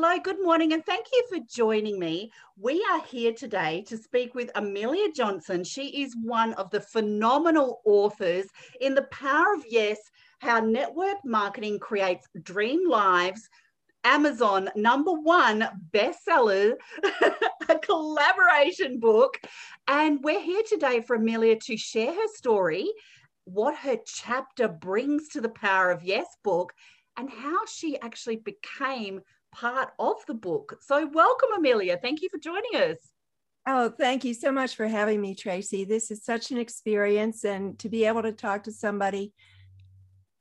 Hello, good morning, and thank you for joining me. We are here today to speak with Amelia Johnson. She is one of the phenomenal authors in The Power of Yes How Network Marketing Creates Dream Lives. Amazon number one bestseller, a collaboration book. And we're here today for Amelia to share her story, what her chapter brings to the Power of Yes book, and how she actually became part of the book. So, welcome, Amelia. Thank you for joining us. Oh, thank you so much for having me, Tracy. This is such an experience, and to be able to talk to somebody,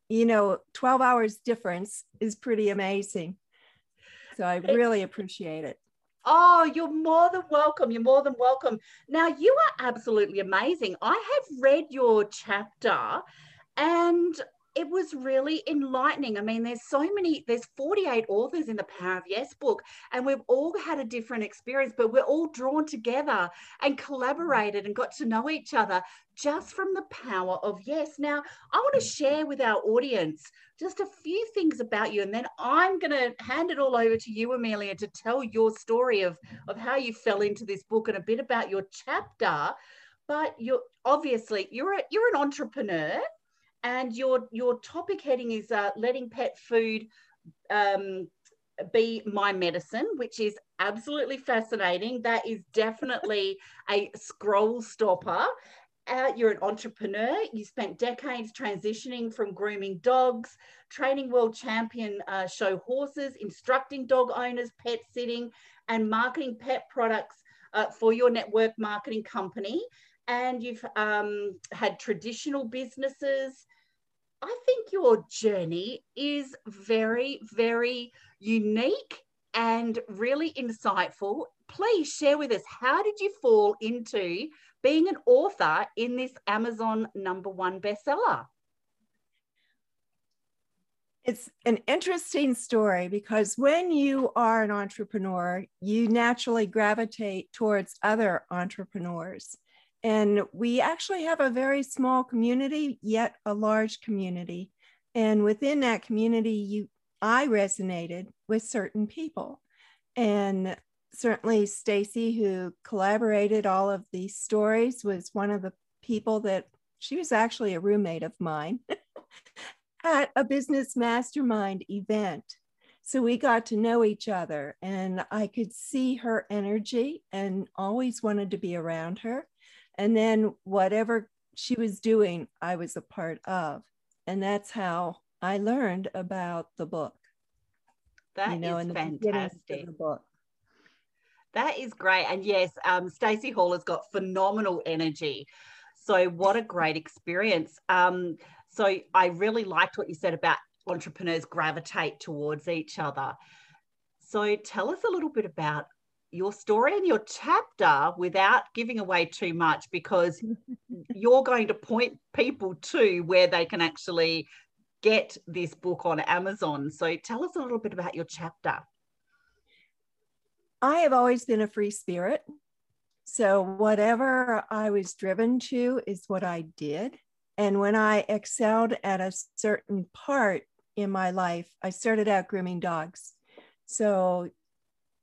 you know, 12 hours difference is pretty amazing. So, I really appreciate it. Oh, you're more than welcome. You're more than welcome. Now, you are absolutely amazing. I have read your chapter and it was really enlightening. I mean, there's so many, there's 48 authors in the Power of Yes book, and we've all had a different experience, but we're all drawn together and collaborated and got to know each other just from the power of yes. Now, I want to share with our audience just a few things about you, and then I'm going to hand it all over to you, Amelia, to tell your story of, of how you fell into this book and a bit about your chapter. But you're obviously you're a, you're an entrepreneur and your your topic heading is uh, letting pet food um, be my medicine, which is absolutely fascinating. That is definitely a scroll stopper. Uh, you're an entrepreneur. You spent decades transitioning from grooming dogs, training world champion uh, show horses, instructing dog owners, pet sitting, and marketing pet products uh, for your network marketing company. And you've um, had traditional businesses, I think your journey is very, very unique and really insightful. Please share with us how did you fall into being an author in this Amazon number one bestseller? It's an interesting story because when you are an entrepreneur, you naturally gravitate towards other entrepreneurs. And we actually have a very small community, yet a large community. And within that community, you I resonated with certain people. And certainly Stacey, who collaborated all of these stories, was one of the people that she was actually a roommate of mine at a business mastermind event. So we got to know each other, and I could see her energy and always wanted to be around her. And then whatever she was doing, I was a part of. And that's how I learned about the book. That you know, is fantastic. The book. That is great. And yes, um, Stacey Hall has got phenomenal energy. So what a great experience. Um, so I really liked what you said about entrepreneurs gravitate towards each other. So tell us a little bit about your story and your chapter without giving away too much because you're going to point people to where they can actually get this book on Amazon. So tell us a little bit about your chapter. I have always been a free spirit. So whatever I was driven to is what I did. And when I excelled at a certain part in my life, I started out grooming dogs. So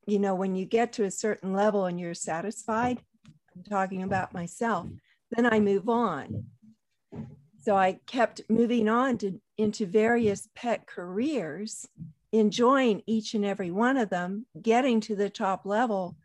you know, when you get to a certain level and you're satisfied, I'm talking about myself, then I move on. So I kept moving on to, into various pet careers, enjoying each and every one of them, getting to the top level,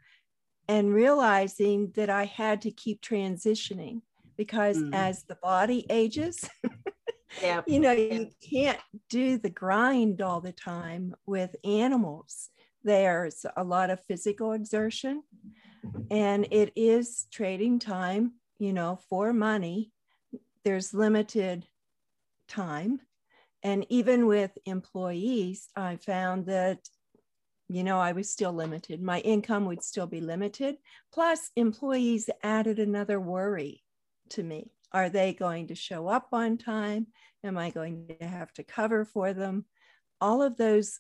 and realizing that I had to keep transitioning because mm. as the body ages, yeah. you know, you can't do the grind all the time with animals there's a lot of physical exertion and it is trading time, you know, for money. There's limited time. And even with employees, I found that, you know, I was still limited. My income would still be limited. Plus, employees added another worry to me. Are they going to show up on time? Am I going to have to cover for them? All of those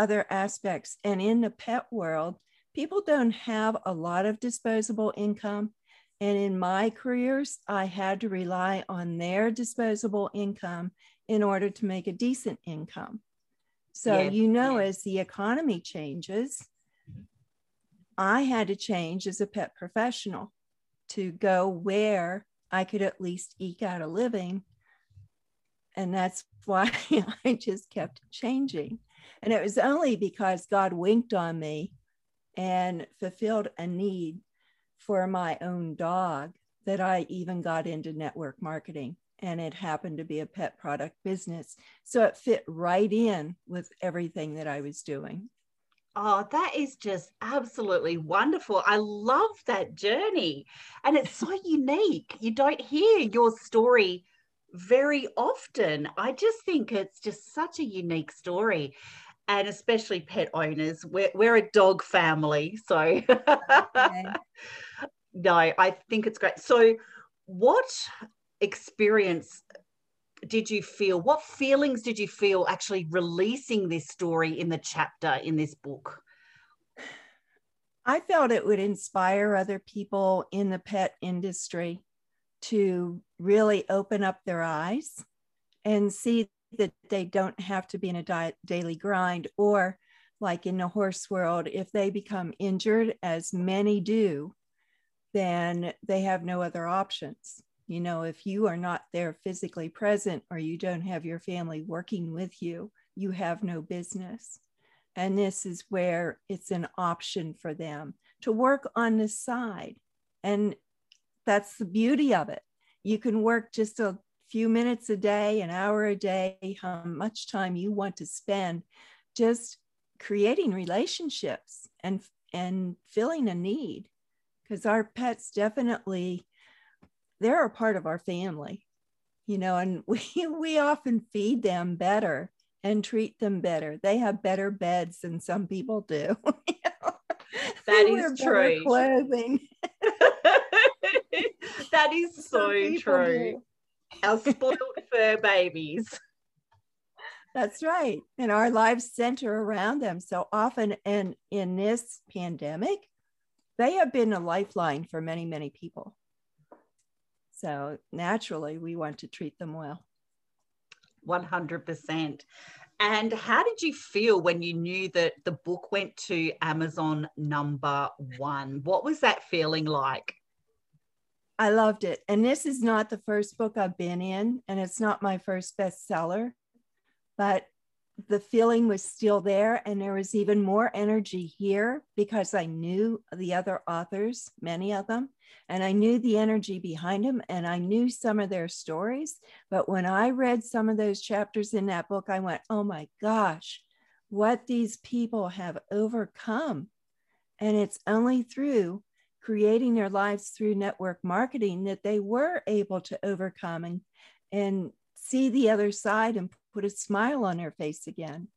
other aspects. And in the pet world, people don't have a lot of disposable income. And in my careers, I had to rely on their disposable income in order to make a decent income. So, you know, as the economy changes, I had to change as a pet professional to go where I could at least eke out a living. And that's why I just kept changing. And it was only because God winked on me and fulfilled a need for my own dog that I even got into network marketing. And it happened to be a pet product business. So it fit right in with everything that I was doing. Oh, that is just absolutely wonderful. I love that journey. And it's so unique. You don't hear your story very often. I just think it's just such a unique story. And especially pet owners, we're, we're a dog family. So, okay. no, I think it's great. So, what experience did you feel? What feelings did you feel actually releasing this story in the chapter in this book? I felt it would inspire other people in the pet industry to really open up their eyes and see that they don't have to be in a daily grind or like in the horse world if they become injured as many do then they have no other options you know, if you are not there physically present or you don't have your family working with you, you have no business. And this is where it's an option for them to work on the side. And that's the beauty of it. You can work just a few minutes a day, an hour a day, how much time you want to spend just creating relationships and and filling a need because our pets definitely they're a part of our family, you know, and we, we often feed them better and treat them better. They have better beds than some people do. That is true. Clothing. that is so true. Our spoiled fur babies. That's right. And our lives center around them. So often, and in this pandemic, they have been a lifeline for many, many people. So naturally, we want to treat them well. 100%. And how did you feel when you knew that the book went to Amazon number one? What was that feeling like? I loved it. And this is not the first book I've been in, and it's not my first bestseller, but the feeling was still there and there was even more energy here because i knew the other authors many of them and i knew the energy behind them and i knew some of their stories but when i read some of those chapters in that book i went oh my gosh what these people have overcome and it's only through creating their lives through network marketing that they were able to overcome and and see the other side and put a smile on their face again.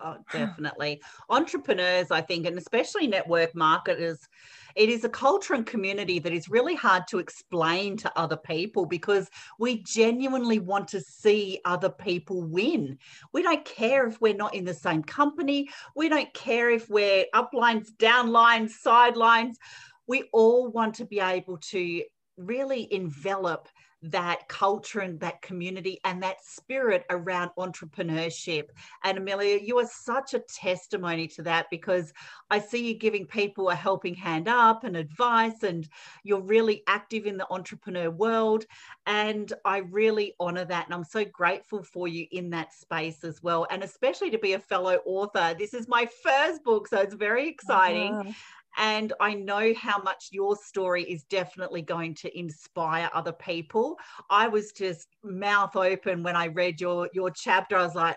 Oh, definitely. Entrepreneurs, I think, and especially network marketers, it is a culture and community that is really hard to explain to other people because we genuinely want to see other people win. We don't care if we're not in the same company. We don't care if we're uplines, downlines, sidelines. We all want to be able to really envelop that culture and that community and that spirit around entrepreneurship. And Amelia, you are such a testimony to that because I see you giving people a helping hand up and advice, and you're really active in the entrepreneur world. And I really honor that. And I'm so grateful for you in that space as well. And especially to be a fellow author. This is my first book, so it's very exciting. Uh-huh. And I know how much your story is definitely going to inspire other people. I was just mouth open when I read your your chapter. I was like,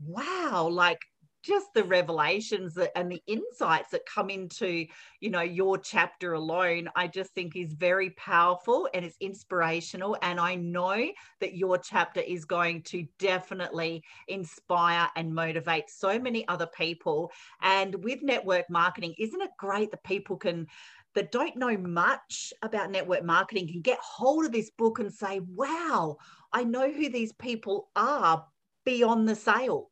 wow, like just the revelations that, and the insights that come into you know your chapter alone i just think is very powerful and it's inspirational. And i know that your chapter is going to definitely inspire and motivate so many other people. And with network marketing isn't it great that people can that don't know much about network marketing can get hold of this book and say wow i know who these people are beyond the sale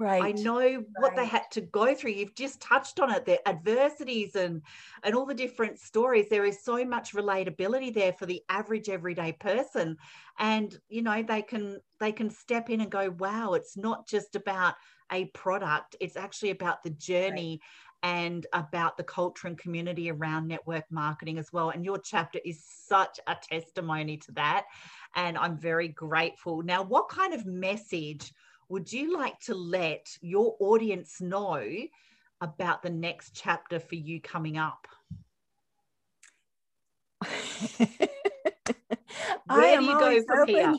Right. I know what they had to go through. You've just touched on it, the adversities and and all the different stories. There is so much relatability there for the average everyday person. And you know, they can they can step in and go, wow, it's not just about a product, it's actually about the journey right. and about the culture and community around network marketing as well. And your chapter is such a testimony to that. And I'm very grateful. Now, what kind of message? Would you like to let your audience know about the next chapter for you coming up? Where do you go from open. here?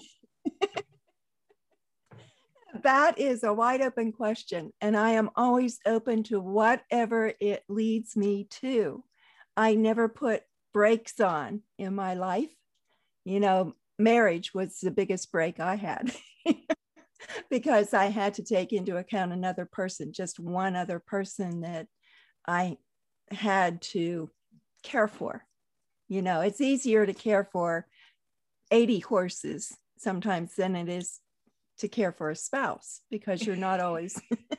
that is a wide open question, and I am always open to whatever it leads me to. I never put brakes on in my life. You know, marriage was the biggest brake I had. because I had to take into account another person, just one other person that I had to care for. You know, it's easier to care for 80 horses sometimes than it is to care for a spouse because you're not always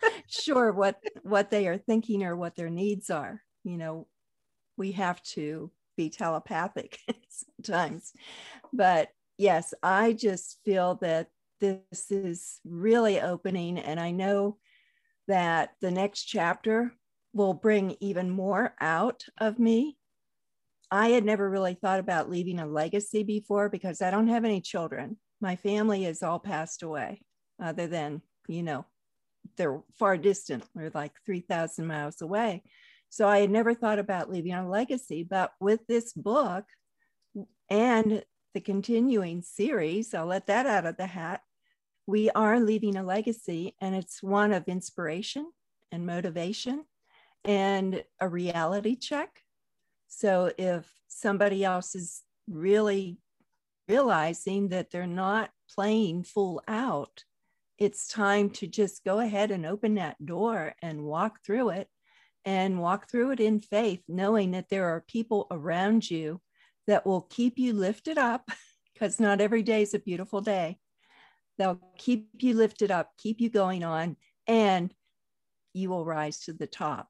sure what what they are thinking or what their needs are. You know, we have to be telepathic sometimes. But yes, I just feel that this is really opening. And I know that the next chapter will bring even more out of me. I had never really thought about leaving a legacy before because I don't have any children. My family has all passed away, other than, you know, they're far distant. We're like 3,000 miles away. So I had never thought about leaving a legacy. But with this book and the continuing series, I'll let that out of the hat we are leaving a legacy, and it's one of inspiration and motivation and a reality check. So if somebody else is really realizing that they're not playing full out, it's time to just go ahead and open that door and walk through it and walk through it in faith, knowing that there are people around you that will keep you lifted up because not every day is a beautiful day. They'll keep you lifted up, keep you going on, and you will rise to the top.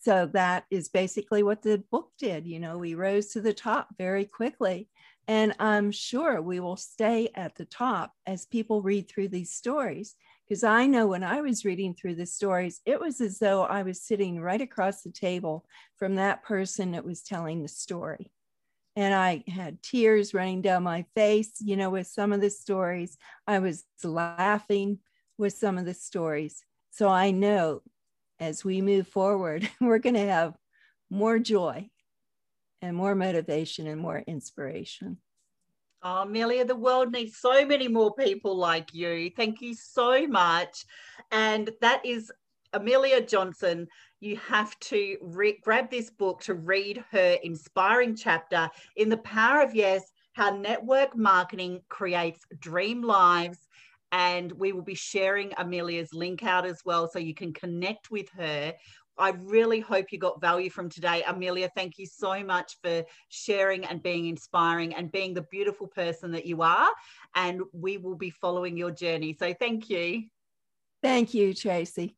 So that is basically what the book did. You know, we rose to the top very quickly. And I'm sure we will stay at the top as people read through these stories. Because I know when I was reading through the stories, it was as though I was sitting right across the table from that person that was telling the story and I had tears running down my face, you know, with some of the stories. I was laughing with some of the stories. So I know as we move forward, we're going to have more joy and more motivation and more inspiration. Oh, Amelia, the world needs so many more people like you. Thank you so much. And that is Amelia Johnson, you have to re- grab this book to read her inspiring chapter in The Power of Yes How Network Marketing Creates Dream Lives. And we will be sharing Amelia's link out as well so you can connect with her. I really hope you got value from today. Amelia, thank you so much for sharing and being inspiring and being the beautiful person that you are. And we will be following your journey. So thank you. Thank you, Tracy.